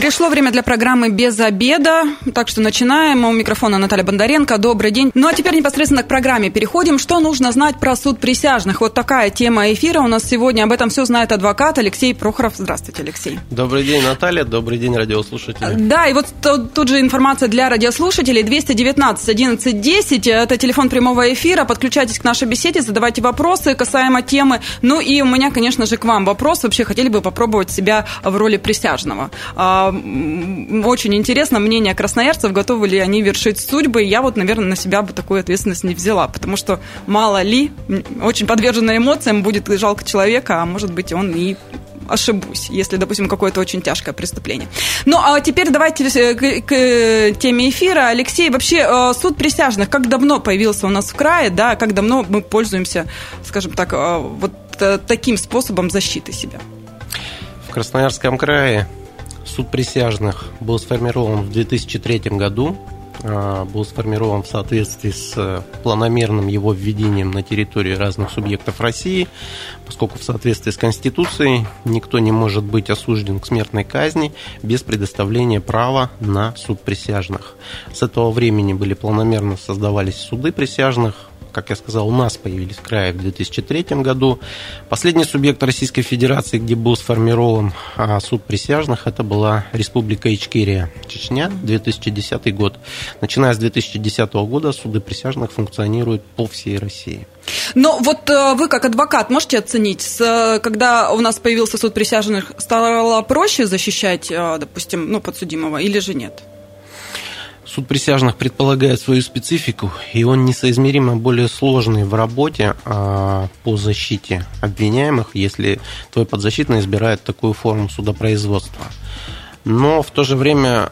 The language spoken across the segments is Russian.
Пришло время для программы «Без обеда», так что начинаем. У микрофона Наталья Бондаренко. Добрый день. Ну а теперь непосредственно к программе переходим. Что нужно знать про суд присяжных? Вот такая тема эфира у нас сегодня. Об этом все знает адвокат Алексей Прохоров. Здравствуйте, Алексей. Добрый день, Наталья. Добрый день, радиослушатели. Да, и вот тут, же информация для радиослушателей. 219 11 10. Это телефон прямого эфира. Подключайтесь к нашей беседе, задавайте вопросы касаемо темы. Ну и у меня, конечно же, к вам вопрос. Вообще хотели бы попробовать себя в роли присяжного а, очень интересно мнение красноярцев, готовы ли они вершить судьбы. Я вот, наверное, на себя бы такую ответственность не взяла, потому что мало ли, очень подвержена эмоциям, будет жалко человека, а может быть он и ошибусь, если, допустим, какое-то очень тяжкое преступление. Ну, а теперь давайте э, к, к теме эфира. Алексей, вообще э, суд присяжных, как давно появился у нас в крае, да, как давно мы пользуемся, скажем так, э, вот таким способом защиты себя? В Красноярском крае Суд присяжных был сформирован в 2003 году, а, был сформирован в соответствии с планомерным его введением на территории разных субъектов России, поскольку в соответствии с Конституцией никто не может быть осужден к смертной казни без предоставления права на суд присяжных. С этого времени были планомерно создавались суды присяжных, как я сказал, у нас появились в крае в 2003 году. Последний субъект Российской Федерации, где был сформирован а, суд присяжных, это была Республика Ичкерия, Чечня, 2010 год. Начиная с 2010 года суды присяжных функционируют по всей России. Но вот э, вы как адвокат можете оценить, когда у нас появился суд присяжных, стало проще защищать, э, допустим, ну, подсудимого или же нет? Суд присяжных предполагает свою специфику, и он несоизмеримо более сложный в работе а, по защите обвиняемых, если твой подзащитный избирает такую форму судопроизводства. Но в то же время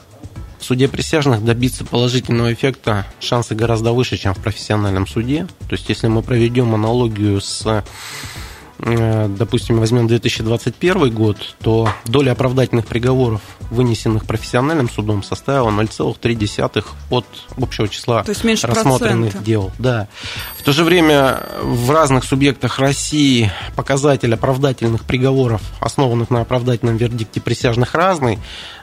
в суде присяжных добиться положительного эффекта шансы гораздо выше, чем в профессиональном суде. То есть, если мы проведем аналогию с допустим, возьмем 2021 год, то доля оправдательных приговоров, вынесенных профессиональным судом, составила 0,3 от общего числа то есть меньше рассмотренных процента. дел. Да. В то же время в разных субъектах России показатель оправдательных приговоров, основанных на оправдательном вердикте присяжных, разный.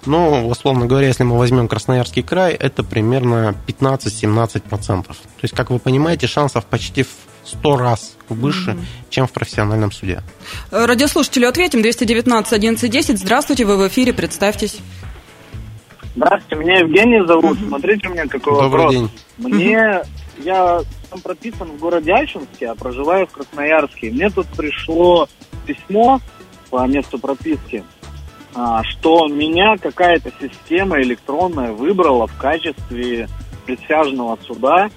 Но, условно говоря, если мы возьмем Красноярский край, это примерно 15-17%. То есть, как вы понимаете, шансов почти в сто раз выше, mm-hmm. чем в профессиональном суде. Э, радиослушателю ответим. 219 11 Здравствуйте, вы в эфире, представьтесь. Здравствуйте, меня Евгений зовут. Mm-hmm. Смотрите, у меня какой Добрый вопрос. День. Мне, mm-hmm. я сам прописан в городе Ачинске, а проживаю в Красноярске. Мне тут пришло письмо по месту прописки, а, что меня какая-то система электронная выбрала в качестве присяжного суда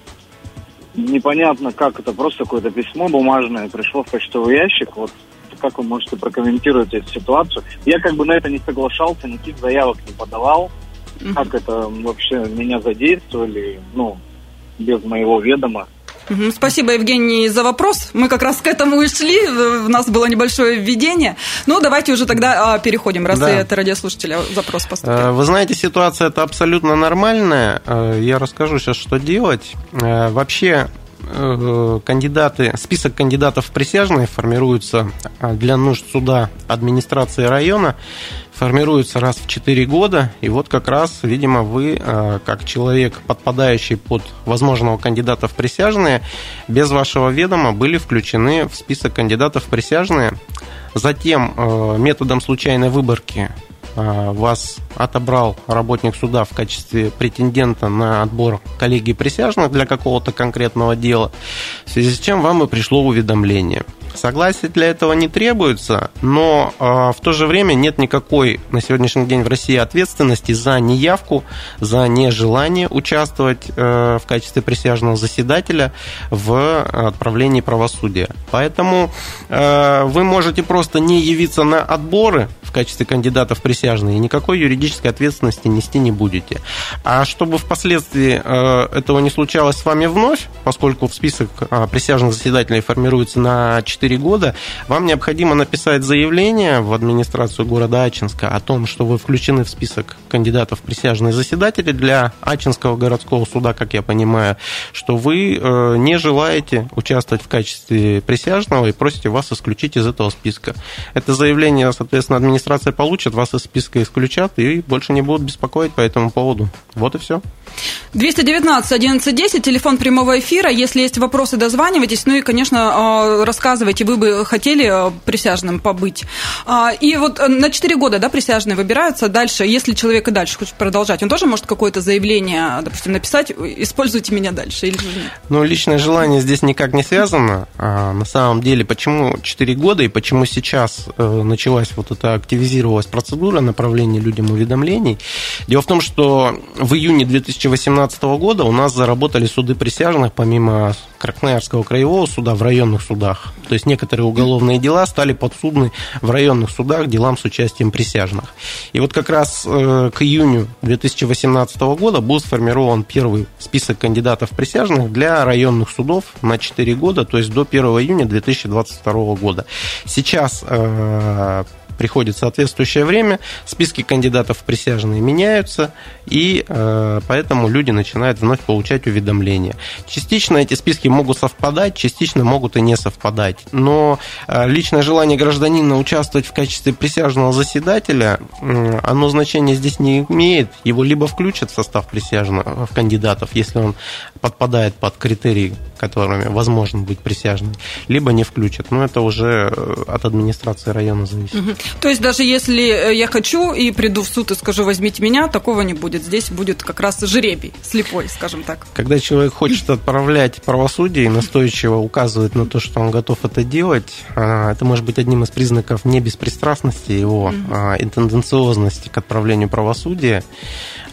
непонятно, как это, просто какое-то письмо бумажное пришло в почтовый ящик. Вот как вы можете прокомментировать эту ситуацию? Я как бы на это не соглашался, никаких заявок не подавал. Как это вообще меня задействовали, ну, без моего ведома. Спасибо, Евгений, за вопрос. Мы как раз к этому и шли. У нас было небольшое введение. Ну, давайте уже тогда а, переходим, раз да. это радиослушателя запрос поступил. Э, вы знаете, ситуация это абсолютно нормальная. Э, я расскажу сейчас, что делать. Э, вообще, кандидаты, список кандидатов в присяжные формируется для нужд суда администрации района формируется раз в 4 года, и вот как раз, видимо, вы, э, как человек, подпадающий под возможного кандидата в присяжные, без вашего ведома были включены в список кандидатов в присяжные. Затем э, методом случайной выборки э, вас отобрал работник суда в качестве претендента на отбор коллегии присяжных для какого-то конкретного дела, в связи с чем вам и пришло уведомление – Согласие для этого не требуется, но э, в то же время нет никакой на сегодняшний день в России ответственности за неявку, за нежелание участвовать э, в качестве присяжного заседателя в отправлении правосудия. Поэтому э, вы можете просто не явиться на отборы в качестве кандидатов присяжные и никакой юридической ответственности нести не будете. А чтобы впоследствии э, этого не случалось с вами вновь, поскольку в список э, присяжных заседателей формируется на 4 4 года, вам необходимо написать заявление в администрацию города Ачинска о том, что вы включены в список кандидатов присяжные заседатели для Ачинского городского суда, как я понимаю, что вы э, не желаете участвовать в качестве присяжного и просите вас исключить из этого списка. Это заявление, соответственно, администрация получит, вас из списка исключат и больше не будут беспокоить по этому поводу. Вот и все. 219 1110, телефон прямого эфира. Если есть вопросы, дозванивайтесь. Ну и, конечно, а, рассказывайте, вы бы хотели а, присяжным побыть. А, и вот на 4 года, да, присяжные выбираются. Дальше, если человек и дальше хочет продолжать, он тоже может какое-то заявление, допустим, написать, используйте меня дальше или же нет? Ну, личное желание здесь никак не связано. На самом деле, почему 4 года и почему сейчас э, началась вот эта активизировалась процедура направления людям уведомлений? Дело в том, что в июне 2018 года у нас заработали суды присяжных, помимо Красноярского краевого суда, в районных судах. То есть некоторые уголовные дела стали подсудны в районных судах делам с участием присяжных. И вот как раз э, к июню 2018 года был сформирован первый список кандидатов присяжных для районных судов на 4 года, то есть до 1 июня 2022 года. Сейчас э, приходит соответствующее время, списки кандидатов присяжные меняются, и э, поэтому люди начинают вновь получать уведомления. Частично эти списки могут совпадать, частично могут и не совпадать. Но э, личное желание гражданина участвовать в качестве присяжного заседателя, э, оно значения здесь не имеет. Его либо включат в состав присяжных в кандидатов, если он подпадает под критерии, которыми возможно быть присяжным, либо не включат. Но это уже э, от администрации района зависит. То есть даже если э, я хочу и приду в суд и скажу, возьмите меня, такого не будет. Здесь будет как раз жеребий, слепой, скажем так. Когда человек хочет отправлять правосудие и настойчиво указывает на то, что он готов это делать, а, это может быть одним из признаков не беспристрастности его, а и тенденциозности к отправлению правосудия.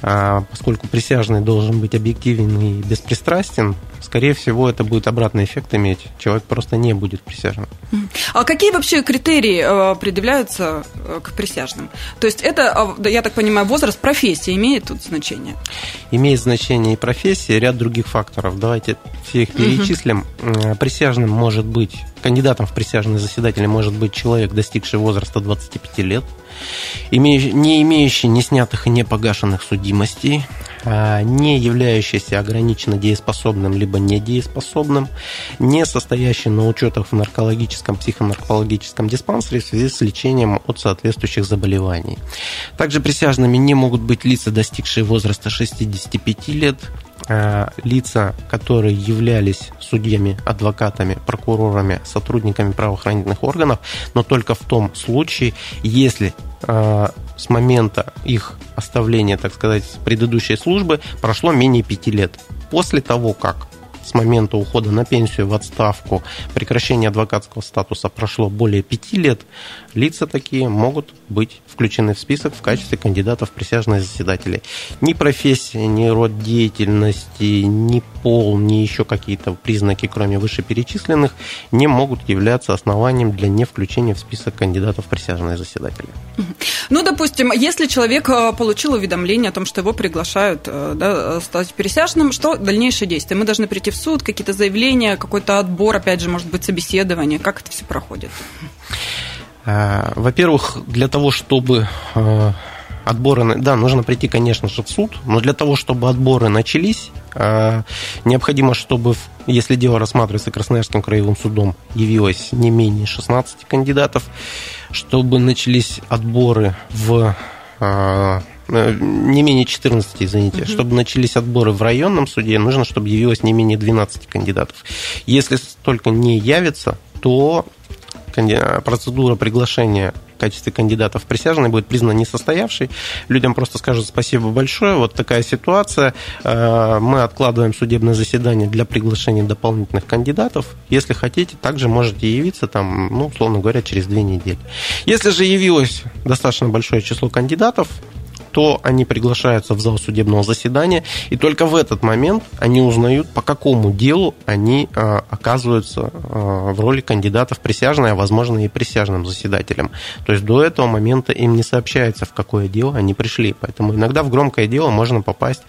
А, поскольку присяжный должен быть объективен и беспристрастен, скорее всего, это будет обратный эффект иметь. Человек просто не будет присяжным. А какие вообще критерии э, предъявляются э, к присяжным? То есть это, э, я так понимаю, возраст, профессия имеет тут значение? Имеет значение и профессия, и ряд других факторов. Давайте все их перечислим. Угу. Присяжным может быть, кандидатом в присяжные заседатели может быть человек, достигший возраста 25 лет, не имеющий не снятых и не погашенных судимостей, а, не являющийся ограниченно дееспособным либо недееспособным, не состоящий на учетах в наркологическом, психонаркологическом диспансере в связи с лечением от соответствующих заболеваний. Также присяжными не могут быть лица, достигшие возраста 65 лет, а, лица, которые являлись судьями, адвокатами, прокурорами, сотрудниками правоохранительных органов, но только в том случае, если с момента их оставления, так сказать, с предыдущей службы прошло менее пяти лет. После того, как с момента ухода на пенсию, в отставку, прекращения адвокатского статуса прошло более пяти лет, лица такие могут быть включены в список в качестве кандидатов в присяжные заседатели. Ни профессия, ни род деятельности, ни пол, ни еще какие-то признаки, кроме вышеперечисленных, не могут являться основанием для не включения в список кандидатов в присяжные заседатели. Ну, допустим, если человек э, получил уведомление о том, что его приглашают э, да, стать присяжным, что дальнейшие действия? Мы должны прийти в суд, какие-то заявления, какой-то отбор, опять же, может быть, собеседование. Как это все проходит? Э, во-первых, для того, чтобы э, отборы, да, нужно прийти, конечно же, в суд, но для того, чтобы отборы начались, э, необходимо, чтобы, если дело рассматривается Красноярским краевым судом, явилось не менее 16 кандидатов, чтобы начались отборы в не менее 14, извините, угу. чтобы начались отборы в районном суде, нужно, чтобы явилось не менее 12 кандидатов. Если столько не явится, то процедура приглашения в качестве кандидатов в присяжные будет признана несостоявшей. Людям просто скажут спасибо большое, вот такая ситуация. Э, мы откладываем судебное заседание для приглашения дополнительных кандидатов. Если хотите, также можете явиться там, ну, условно говоря, через две недели. Если же явилось достаточно большое число кандидатов, то они приглашаются в зал судебного заседания, и только в этот момент они узнают, по какому делу они э, оказываются э, в роли кандидатов присяжные, а возможно и присяжным заседателем. То есть до этого момента им не сообщается, в какое дело они пришли. Поэтому иногда в громкое дело можно попасть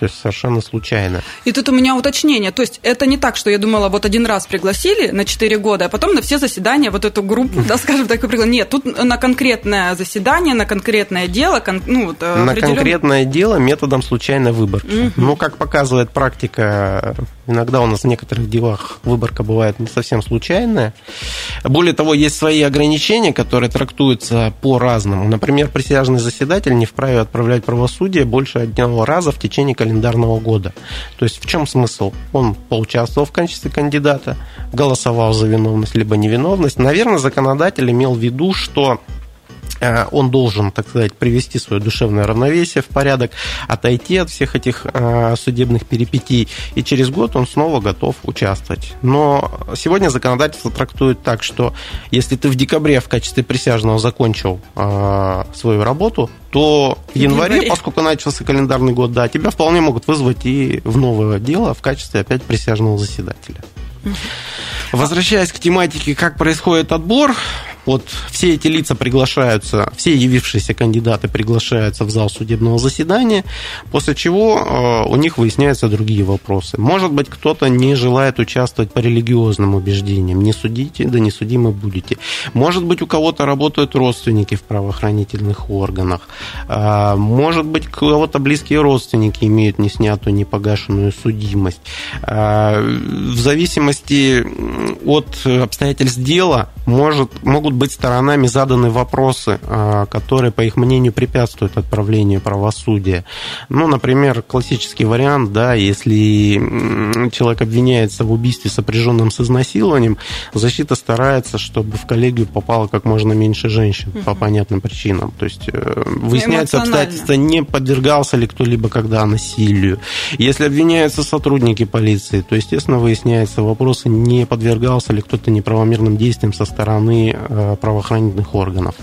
то есть совершенно случайно. И тут у меня уточнение. То есть это не так, что я думала, вот один раз пригласили на 4 года, а потом на все заседания вот эту группу, да, скажем так, пригласили. Нет, тут на конкретное заседание, на конкретное дело, ну, вот, э, На определен... конкретное дело методом случайной выборки. Угу. Ну, как показывает практика, иногда у нас в некоторых делах выборка бывает не совсем случайная. Более того, есть свои ограничения, которые трактуются по-разному. Например, присяжный заседатель не вправе отправлять правосудие больше одного раза в течение календарного года. То есть в чем смысл? Он поучаствовал в качестве кандидата, голосовал за виновность либо невиновность. Наверное, законодатель имел в виду, что он должен, так сказать, привести свое душевное равновесие в порядок, отойти от всех этих э, судебных перипетий, и через год он снова готов участвовать. Но сегодня законодательство трактует так, что если ты в декабре в качестве присяжного закончил э, свою работу, то в январе, январе, поскольку начался календарный год, да, тебя вполне могут вызвать и в новое дело в качестве опять присяжного заседателя. Возвращаясь к тематике, как происходит отбор, вот все эти лица приглашаются, все явившиеся кандидаты приглашаются в зал судебного заседания, после чего э, у них выясняются другие вопросы. Может быть, кто-то не желает участвовать по религиозным убеждениям. Не судите, да не судимы будете. Может быть, у кого-то работают родственники в правоохранительных органах. Э, может быть, у кого-то близкие родственники имеют не снятую, не погашенную судимость. Э, в зависимости от обстоятельств дела может, могут могут быть сторонами заданы вопросы, а, которые, по их мнению, препятствуют отправлению правосудия. Ну, например, классический вариант, да, если человек обвиняется в убийстве, сопряженном с изнасилованием, защита старается, чтобы в коллегию попало как можно меньше женщин угу. по понятным причинам. То есть э, выясняется обстоятельства, не подвергался ли кто-либо когда насилию. Если обвиняются сотрудники полиции, то, естественно, выясняется вопросы, не подвергался ли кто-то неправомерным действиям со стороны Э, правоохранительных органов.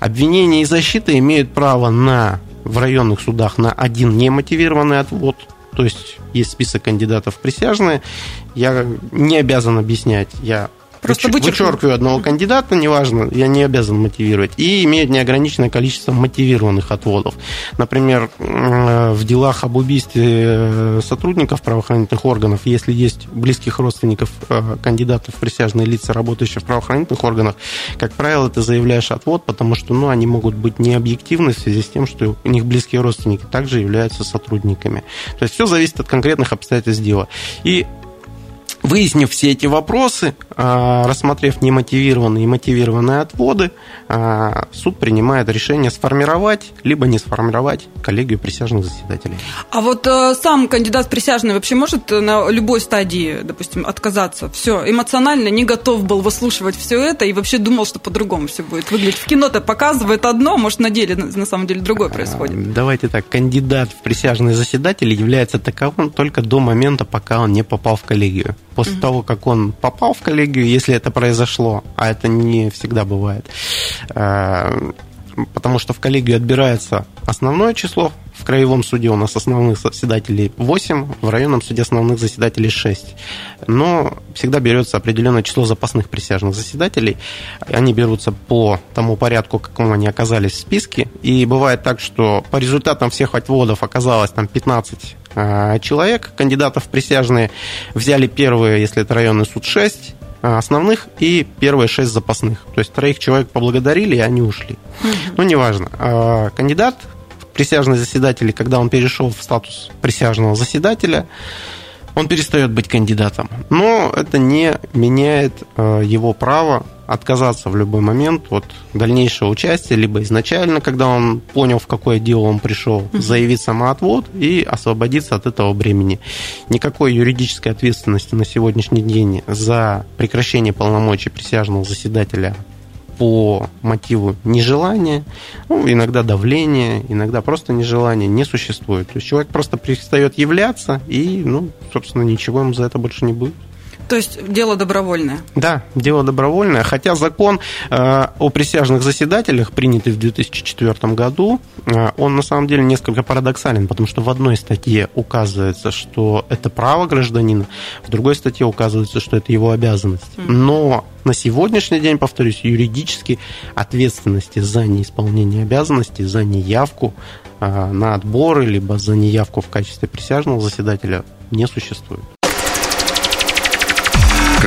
Обвинение и защита имеют право на в районных судах на один немотивированный отвод, то есть есть список кандидатов присяжные, я не обязан объяснять, я Просто вычеркиваю. вычеркиваю одного кандидата, неважно, я не обязан мотивировать. И имеют неограниченное количество мотивированных отводов. Например, в делах об убийстве э, сотрудников правоохранительных органов, если есть близких родственников э, кандидатов в присяжные лица, работающих в правоохранительных органах, как правило, ты заявляешь отвод, потому что ну, они могут быть необъективны в связи с тем, что у них близкие родственники также являются сотрудниками. То есть все зависит от конкретных обстоятельств дела. И Выяснив все эти вопросы, а, рассмотрев немотивированные и мотивированные отводы, а, суд принимает решение сформировать либо не сформировать коллегию присяжных заседателей. А вот э, сам кандидат присяжный вообще может на любой стадии, допустим, отказаться? Все, эмоционально не готов был выслушивать все это и вообще думал, что по-другому все будет выглядеть. В кино-то показывает одно, может, на деле на самом деле другое происходит. Давайте так, кандидат в присяжные заседатели является таковым только до момента, пока он не попал в коллегию. После mm-hmm. того, как он попал в коллегию, если это произошло, а это не всегда бывает, э, потому что в коллегию отбирается основное число, в краевом суде у нас основных заседателей 8, в районном суде основных заседателей 6. Но всегда берется определенное число запасных присяжных заседателей. Они берутся по тому порядку, какому они оказались в списке. И бывает так, что по результатам всех отводов оказалось там 15 а, человек, кандидатов присяжные, взяли первые, если это районный суд, 6 а, основных и первые шесть запасных. То есть троих человек поблагодарили, и они ушли. Ну, неважно. А, кандидат, присяжный заседатель, когда он перешел в статус присяжного заседателя, он перестает быть кандидатом. Но это не меняет его право отказаться в любой момент от дальнейшего участия, либо изначально, когда он понял, в какое дело он пришел, заявить самоотвод и освободиться от этого бремени. Никакой юридической ответственности на сегодняшний день за прекращение полномочий присяжного заседателя по мотиву нежелания, ну, иногда давления, иногда просто нежелания не существует. То есть человек просто перестает являться, и, ну, собственно, ничего ему за это больше не будет. То есть дело добровольное? Да, дело добровольное, хотя закон э, о присяжных заседателях, принятый в 2004 году, э, он на самом деле несколько парадоксален, потому что в одной статье указывается, что это право гражданина, в другой статье указывается, что это его обязанность. Но на сегодняшний день, повторюсь, юридически ответственности за неисполнение обязанностей, за неявку э, на отборы, либо за неявку в качестве присяжного заседателя не существует.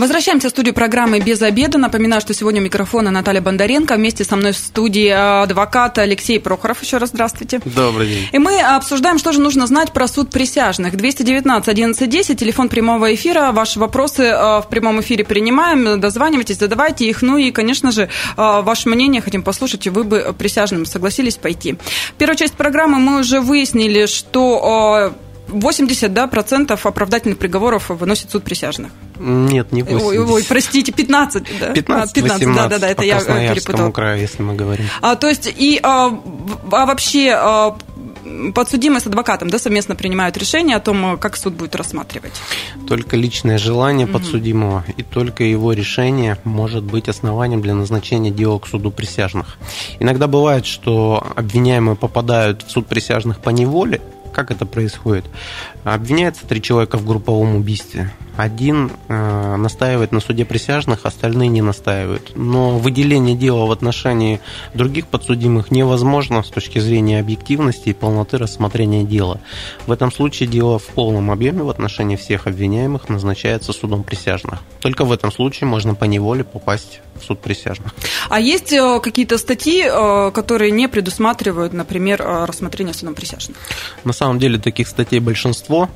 Возвращаемся в студию программы «Без обеда». Напоминаю, что сегодня у микрофона Наталья Бондаренко. Вместе со мной в студии адвокат Алексей Прохоров. Еще раз здравствуйте. Добрый день. И мы обсуждаем, что же нужно знать про суд присяжных. 219 11 10, телефон прямого эфира. Ваши вопросы э, в прямом эфире принимаем. Дозванивайтесь, задавайте их. Ну и, конечно же, э, ваше мнение хотим послушать, и вы бы присяжным согласились пойти. Первую часть программы мы уже выяснили, что э, 80 да, процентов оправдательных приговоров выносит суд присяжных. Нет, не 80. Ой, ой простите, 15. Да? 15, 15 18, да, да, да, это я перепутал. краю, если мы говорим. А, то есть, и, а, а вообще а, подсудимый с адвокатом да, совместно принимают решение о том, как суд будет рассматривать. Только личное желание угу. подсудимого и только его решение может быть основанием для назначения дела к суду присяжных. Иногда бывает, что обвиняемые попадают в суд присяжных по неволе, как это происходит? Обвиняется три человека в групповом убийстве. Один э, настаивает на суде присяжных, остальные не настаивают. Но выделение дела в отношении других подсудимых невозможно с точки зрения объективности и полноты рассмотрения дела. В этом случае дело в полном объеме в отношении всех обвиняемых назначается судом присяжных. Только в этом случае можно по неволе попасть в суд присяжных. А есть э, какие-то статьи, э, которые не предусматривают, например, э, рассмотрение судом присяжных? На самом деле таких статей большинство.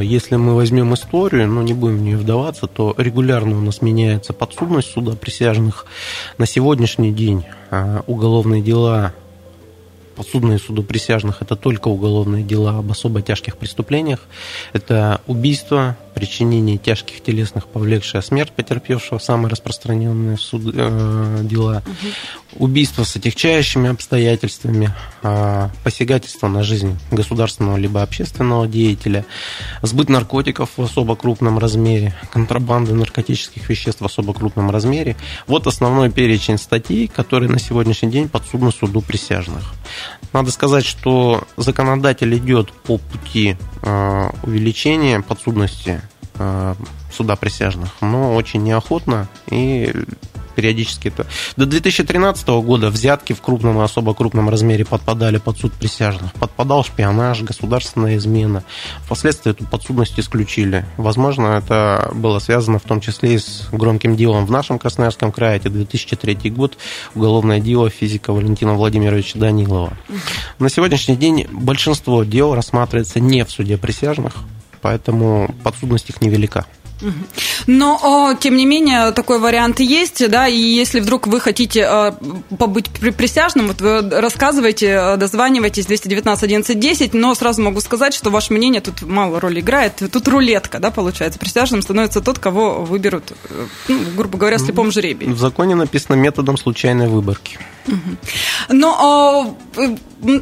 Если мы возьмем историю, ну не будем в нее вдаваться, то регулярно у нас меняется подсудность суда присяжных. На сегодняшний день уголовные дела подсудные суду присяжных это только уголовные дела об особо тяжких преступлениях. Это убийство, причинение тяжких телесных, повлекшее смерть потерпевшего, самые распространенные суд, э, дела. Угу. Убийство с отягчающими обстоятельствами, э, посягательство на жизнь государственного либо общественного деятеля, сбыт наркотиков в особо крупном размере, контрабанда наркотических веществ в особо крупном размере. Вот основной перечень статей, которые на сегодняшний день подсудны суду присяжных. Надо сказать, что законодатель идет по пути э, увеличения подсудности э, суда присяжных, но очень неохотно и периодически. До 2013 года взятки в крупном и особо крупном размере подпадали под суд присяжных. Подпадал шпионаж, государственная измена. Впоследствии эту подсудность исключили. Возможно, это было связано в том числе и с громким делом в нашем Красноярском крае. Это 2003 год, уголовное дело физика Валентина Владимировича Данилова. На сегодняшний день большинство дел рассматривается не в суде присяжных, поэтому подсудность их невелика. Но, тем не менее, такой вариант есть, да, и если вдруг вы хотите э, побыть присяжным, вот вы рассказывайте, э, дозванивайтесь 219 11 10, но сразу могу сказать, что ваше мнение тут мало роли играет, тут рулетка, да, получается, присяжным становится тот, кого выберут, э, ну, грубо говоря, слепом жребии. В законе написано методом случайной выборки. Но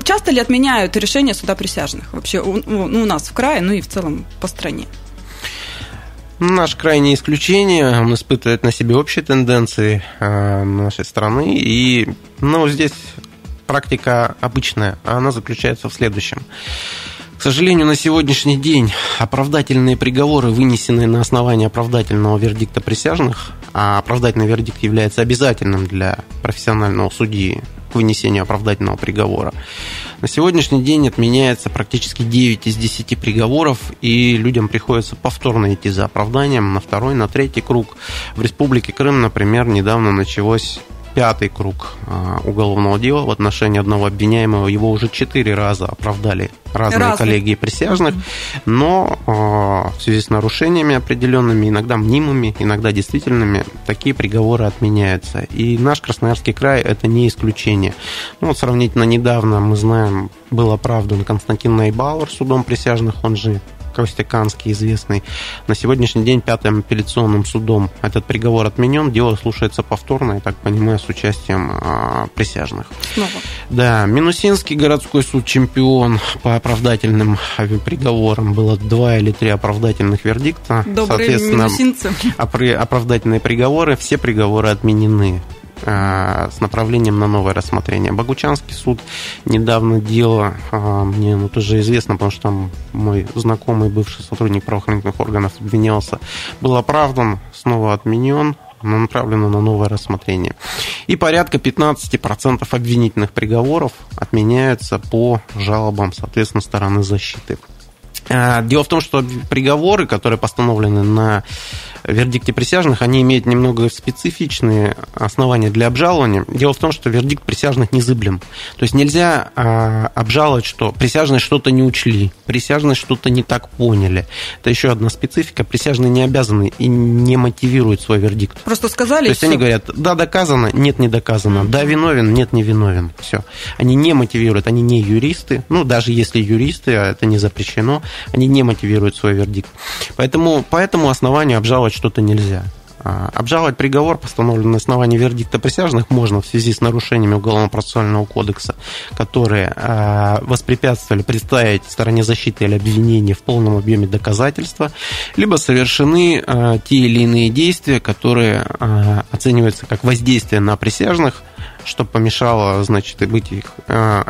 часто ли отменяют решения суда присяжных вообще у, ну, у нас в крае, ну и в целом по стране? Наш крайнее исключение, он испытывает на себе общие тенденции э, нашей страны, и ну, здесь практика обычная, а она заключается в следующем. К сожалению, на сегодняшний день оправдательные приговоры, вынесенные на основании оправдательного вердикта присяжных, а оправдательный вердикт является обязательным для профессионального судьи к вынесению оправдательного приговора. На сегодняшний день отменяется практически 9 из 10 приговоров, и людям приходится повторно идти за оправданием на второй, на третий круг. В Республике Крым, например, недавно началось пятый круг а, уголовного дела в отношении одного обвиняемого. Его уже четыре раза оправдали разные Разные. коллегии присяжных, но а, в связи с нарушениями определенными, иногда мнимыми, иногда действительными, такие приговоры отменяются. И наш Красноярский край это не исключение. Ну, вот сравнительно недавно мы знаем, был оправдан Константин Найбауэр судом присяжных, он же Костяканский известный. На сегодняшний день пятым апелляционным судом этот приговор отменен. Дело слушается повторно, я так понимаю, с участием а, присяжных. Снова. Да, Минусинский городской суд чемпион по оправдательным приговорам. Было два или три оправдательных вердикта. Добрые Соответственно, минусинцы. оправдательные приговоры, все приговоры отменены. Э, с направлением на новое рассмотрение. Богучанский суд недавно дело, э, мне ну, тоже известно, потому что там мой знакомый, бывший сотрудник правоохранительных органов обвинялся, был оправдан, снова отменен, но направлено на новое рассмотрение. И порядка 15% обвинительных приговоров отменяются по жалобам, соответственно, стороны защиты. Э, дело в том, что приговоры, которые постановлены на вердикте присяжных, они имеют немного специфичные основания для обжалования. Дело в том, что вердикт присяжных незыблем. То есть нельзя а, обжаловать, что присяжные что-то не учли, присяжные что-то не так поняли. Это еще одна специфика. Присяжные не обязаны и не мотивируют свой вердикт. Просто сказали. То есть они говорят, да, доказано, нет, не доказано, да, виновен, нет, не виновен. Все. Они не мотивируют, они не юристы. Ну, даже если юристы, а это не запрещено, они не мотивируют свой вердикт. Поэтому по этому основанию обжаловать что-то нельзя. А, обжаловать приговор, постановленный на основании вердикта присяжных, можно в связи с нарушениями Уголовно-процессуального кодекса, которые а, воспрепятствовали представить стороне защиты или обвинения в полном объеме доказательства, либо совершены а, те или иные действия, которые оцениваются как воздействие на присяжных, что помешало, значит, быть их,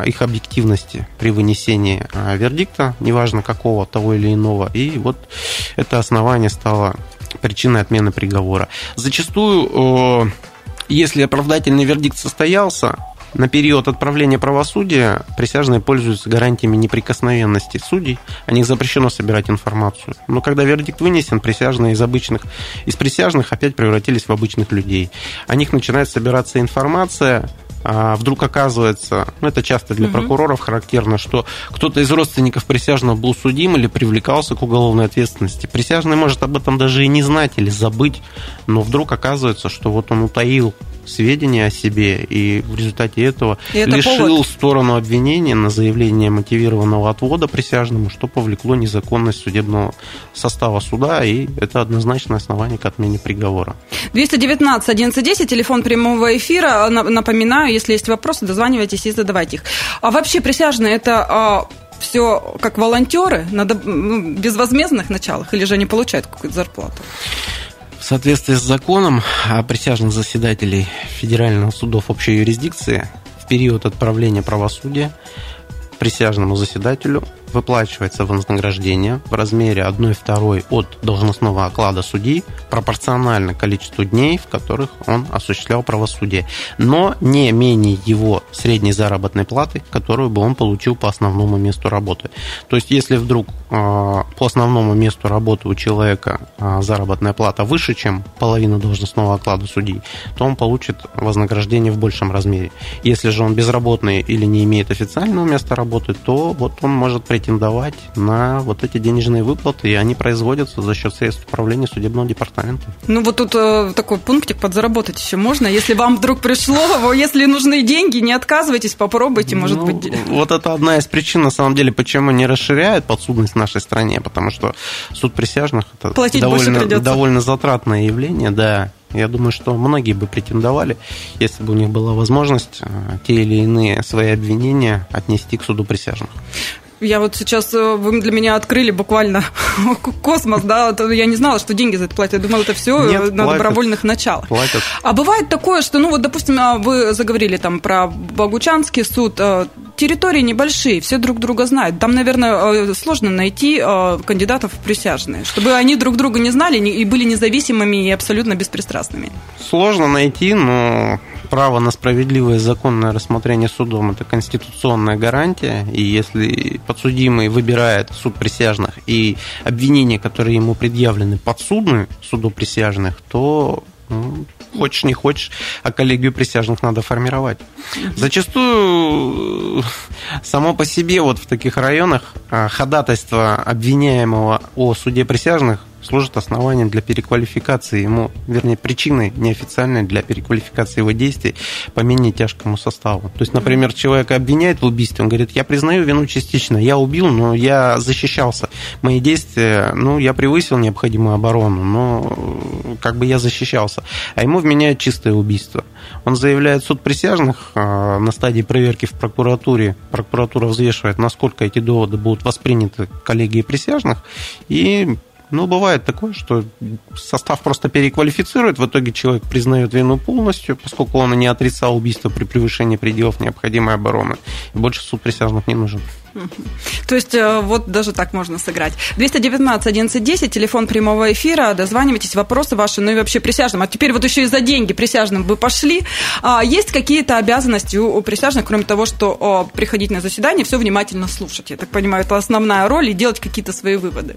их объективности при вынесении вердикта, неважно какого, того или иного. И вот это основание стало причиной отмены приговора. Зачастую, если оправдательный вердикт состоялся, на период отправления правосудия присяжные пользуются гарантиями неприкосновенности судей, о них запрещено собирать информацию. Но когда вердикт вынесен, присяжные из обычных, из присяжных опять превратились в обычных людей. О них начинает собираться информация, а вдруг оказывается, ну это часто для угу. прокуроров характерно, что кто-то из родственников присяжного был судим или привлекался к уголовной ответственности. Присяжный может об этом даже и не знать или забыть, но вдруг оказывается, что вот он утаил сведения о себе и в результате этого и это лишил повод. сторону обвинения на заявление мотивированного отвода присяжному, что повлекло незаконность судебного состава суда, и это однозначное основание к отмене приговора. 219 1110, телефон прямого эфира. Напоминаю, если есть вопросы, дозванивайтесь и задавайте их. А вообще присяжные это а, все как волонтеры на безвозмездных началах или же они получают какую-то зарплату? В соответствии с законом о присяжных заседателей Федерального судов общей юрисдикции в период отправления правосудия присяжному заседателю выплачивается вознаграждение в размере 1 второй от должностного оклада судьи пропорционально количеству дней, в которых он осуществлял правосудие, но не менее его средней заработной платы, которую бы он получил по основному месту работы. То есть, если вдруг а, по основному месту работы у человека а, заработная плата выше, чем половина должностного оклада судьи, то он получит вознаграждение в большем размере. Если же он безработный или не имеет официального места работы, то вот он может прийти претендовать на вот эти денежные выплаты, и они производятся за счет средств управления судебного департамента. Ну вот тут э, такой пунктик подзаработать еще можно. Если вам вдруг пришло, если нужны деньги, не отказывайтесь, попробуйте, может ну, быть. Вот это одна из причин, на самом деле, почему не расширяют подсудность в нашей стране, потому что суд присяжных это Платить довольно, довольно затратное явление, да. Я думаю, что многие бы претендовали, если бы у них была возможность э, те или иные свои обвинения отнести к суду присяжных. Я вот сейчас, э, вы для меня открыли буквально космос, да, я не знала, что деньги за это платят, я думала, это все Нет, на платят, добровольных началах. Платят. А бывает такое, что, ну вот, допустим, а, вы заговорили там про Богучанский суд, э, территории небольшие, все друг друга знают. Там, наверное, э, сложно найти кандидатов в присяжные, чтобы они друг друга не знали и были независимыми и абсолютно беспристрастными. Сложно найти, но право на справедливое законное рассмотрение судом – это конституционная гарантия, и если подсудимый выбирает суд присяжных, и обвинения, которые ему предъявлены, подсудны суду присяжных, то ну, хочешь не хочешь, а коллегию присяжных надо формировать. Зачастую само по себе вот в таких районах а, ходатайство обвиняемого о суде присяжных служит основанием для переквалификации ему, вернее, причиной неофициальной для переквалификации его действий по менее тяжкому составу. То есть, например, человека обвиняет в убийстве, он говорит, я признаю вину частично, я убил, но я защищался. Мои действия, ну, я превысил необходимую оборону, но как бы я защищался. А ему вменяют чистое убийство. Он заявляет суд присяжных а, на стадии проверки в прокуратуре. Прокуратура взвешивает, насколько эти доводы будут восприняты коллегией присяжных, и ну, бывает такое, что состав просто переквалифицирует, в итоге человек признает вину полностью, поскольку он не отрицал убийство при превышении пределов необходимой обороны. И больше суд присяжных не нужен. То есть э, вот даже так можно сыграть. 219 1110, телефон прямого эфира, дозванивайтесь, вопросы ваши, ну и вообще присяжным. А теперь вот еще и за деньги присяжным вы пошли. А есть какие-то обязанности у присяжных, кроме того, что приходить на заседание, все внимательно слушать? Я так понимаю, это основная роль и делать какие-то свои выводы.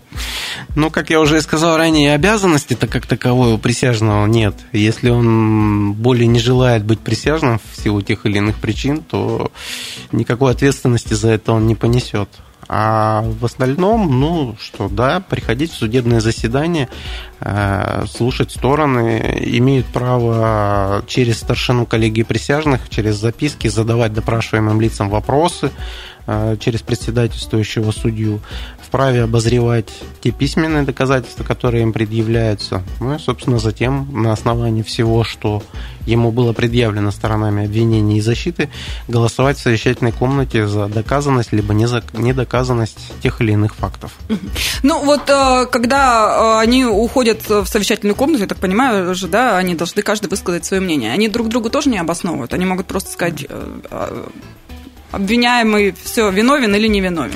Ну, как я уже и сказал ранее, обязанности-то как таковой у присяжного нет. Если он более не желает быть присяжным в силу тех или иных причин, то никакой ответственности за это он не понесет понесет. А в остальном, ну что, да, приходить в судебное заседание, э, слушать стороны, имеют право через старшину коллегии присяжных, через записки задавать допрашиваемым лицам вопросы, э, через председательствующего судью вправе обозревать те письменные доказательства, которые им предъявляются. Ну и, собственно, затем на основании всего, что ему было предъявлено сторонами обвинения и защиты, голосовать в совещательной комнате за доказанность либо недоказанность тех или иных фактов. Ну вот, э, когда э, они уходят в совещательную комнату, я так понимаю уже, да, они должны каждый высказать свое мнение. Они друг другу тоже не обосновывают. Они могут просто сказать э, обвиняемый все, виновен или не виновен?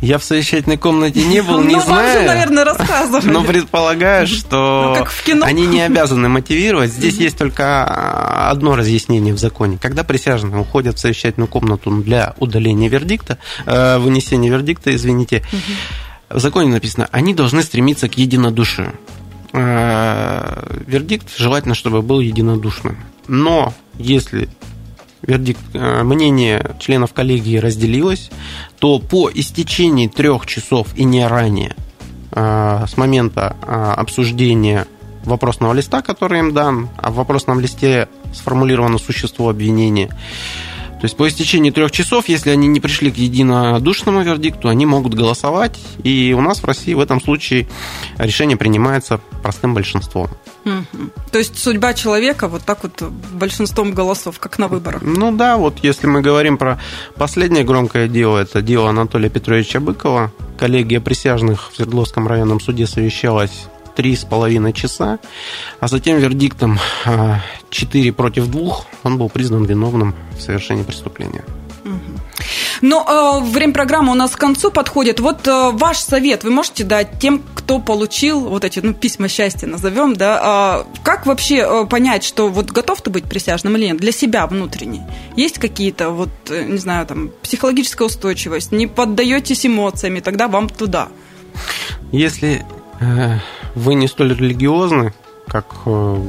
Я в совещательной комнате не был, не ну, знаю. Вам же, наверное, рассказывали. Но предполагаю, что ну, они не обязаны мотивировать. Здесь есть только одно разъяснение в законе. Когда присяжные уходят в совещательную комнату для удаления вердикта, э, вынесения вердикта, извините, в законе написано, они должны стремиться к единодушию. Э, вердикт желательно, чтобы был единодушным. Но если вердикт, э, мнение членов коллегии разделилось, то по истечении трех часов и не ранее э, с момента э, обсуждения вопросного листа, который им дан, а в вопросном листе сформулировано существо обвинения, то есть по истечении трех часов, если они не пришли к единодушному вердикту, они могут голосовать, и у нас в России в этом случае решение принимается простым большинством. То есть судьба человека вот так вот большинством голосов, как на выборах. Ну да, вот если мы говорим про последнее громкое дело, это дело Анатолия Петровича Быкова. Коллегия присяжных в Свердловском районном суде совещалась три с половиной часа, а затем вердиктом 4 а, против 2 он был признан виновным в совершении преступления. Но ну, э, время программы у нас к концу подходит. Вот э, ваш совет вы можете дать тем, кто получил вот эти ну, письма счастья, назовем, да? Э, как вообще э, понять, что вот готов ты быть присяжным или нет? Для себя внутренне. Есть какие-то, вот, э, не знаю, там, психологическая устойчивость, не поддаетесь эмоциями, тогда вам туда. Если э, вы не столь религиозны, как э,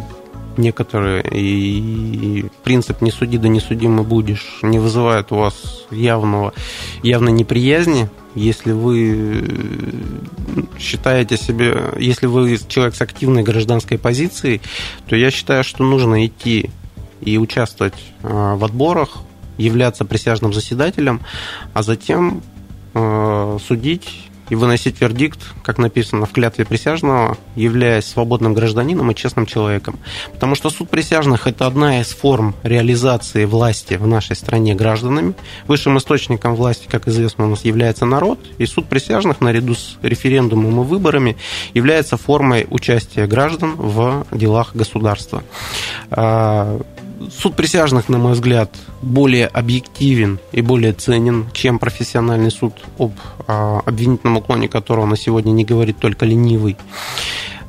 некоторые, и принцип «не суди, да не судимый будешь» не вызывает у вас явного, явной неприязни, если вы э, считаете себе, если вы человек с активной гражданской позицией, то я считаю, что нужно идти и участвовать в отборах, являться присяжным заседателем, а затем судить и выносить вердикт, как написано в клятве присяжного, являясь свободным гражданином и честным человеком. Потому что суд присяжных – это одна из форм реализации власти в нашей стране гражданами. Высшим источником власти, как известно, у нас является народ, и суд присяжных наряду с референдумом и выборами является формой участия граждан в делах государства. Суд присяжных, на мой взгляд, более объективен и более ценен, чем профессиональный суд об а, обвинительном уклоне которого на сегодня не говорит только ленивый.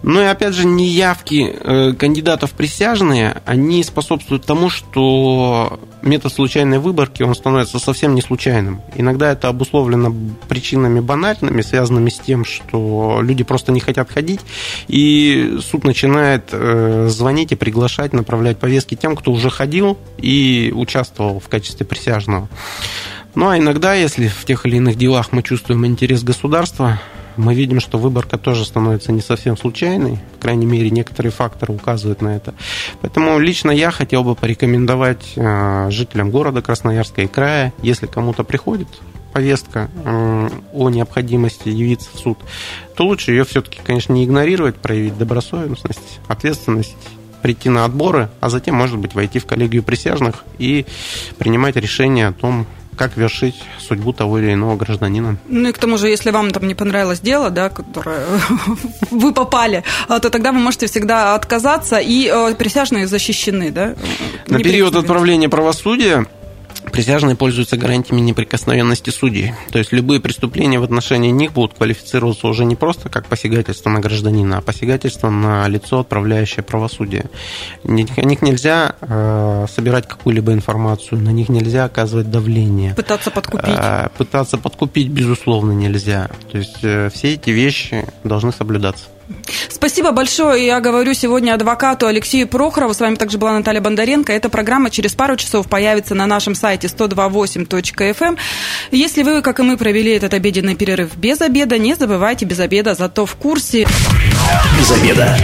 Ну и опять же, неявки э, кандидатов присяжные, они способствуют тому, что метод случайной выборки, он становится совсем не случайным. Иногда это обусловлено причинами банальными, связанными с тем, что люди просто не хотят ходить, и суд начинает э, звонить и приглашать, направлять повестки тем, кто уже ходил и участвовал в качестве присяжного. Ну а иногда, если в тех или иных делах мы чувствуем интерес государства, мы видим, что выборка тоже становится не совсем случайной. По крайней мере, некоторые факторы указывают на это. Поэтому лично я хотел бы порекомендовать э, жителям города Красноярска и края, если кому-то приходит повестка э, о необходимости явиться в суд, то лучше ее все-таки, конечно, не игнорировать, проявить добросовестность, ответственность прийти на отборы, а затем, может быть, войти в коллегию присяжных и принимать решение о том, как вершить судьбу того или иного гражданина. Ну и к тому же, если вам там не понравилось дело, да, которое вы попали, а, то тогда вы можете всегда отказаться, и э, присяжные защищены, да? На период отправления правосудия Присяжные пользуются гарантиями неприкосновенности судей. То есть любые преступления в отношении них будут квалифицироваться уже не просто как посягательство на гражданина, а посягательство на лицо, отправляющее правосудие. На них нельзя э, собирать какую-либо информацию, на них нельзя оказывать давление. Пытаться подкупить. Э, пытаться подкупить, безусловно, нельзя. То есть э, все эти вещи должны соблюдаться. Спасибо большое. Я говорю сегодня адвокату Алексею Прохорову. С вами также была Наталья Бондаренко. Эта программа через пару часов появится на нашем сайте 128.fm. Эм. Если вы, как и мы, провели этот обеденный перерыв без обеда, не забывайте без обеда, зато в курсе. Без обеда.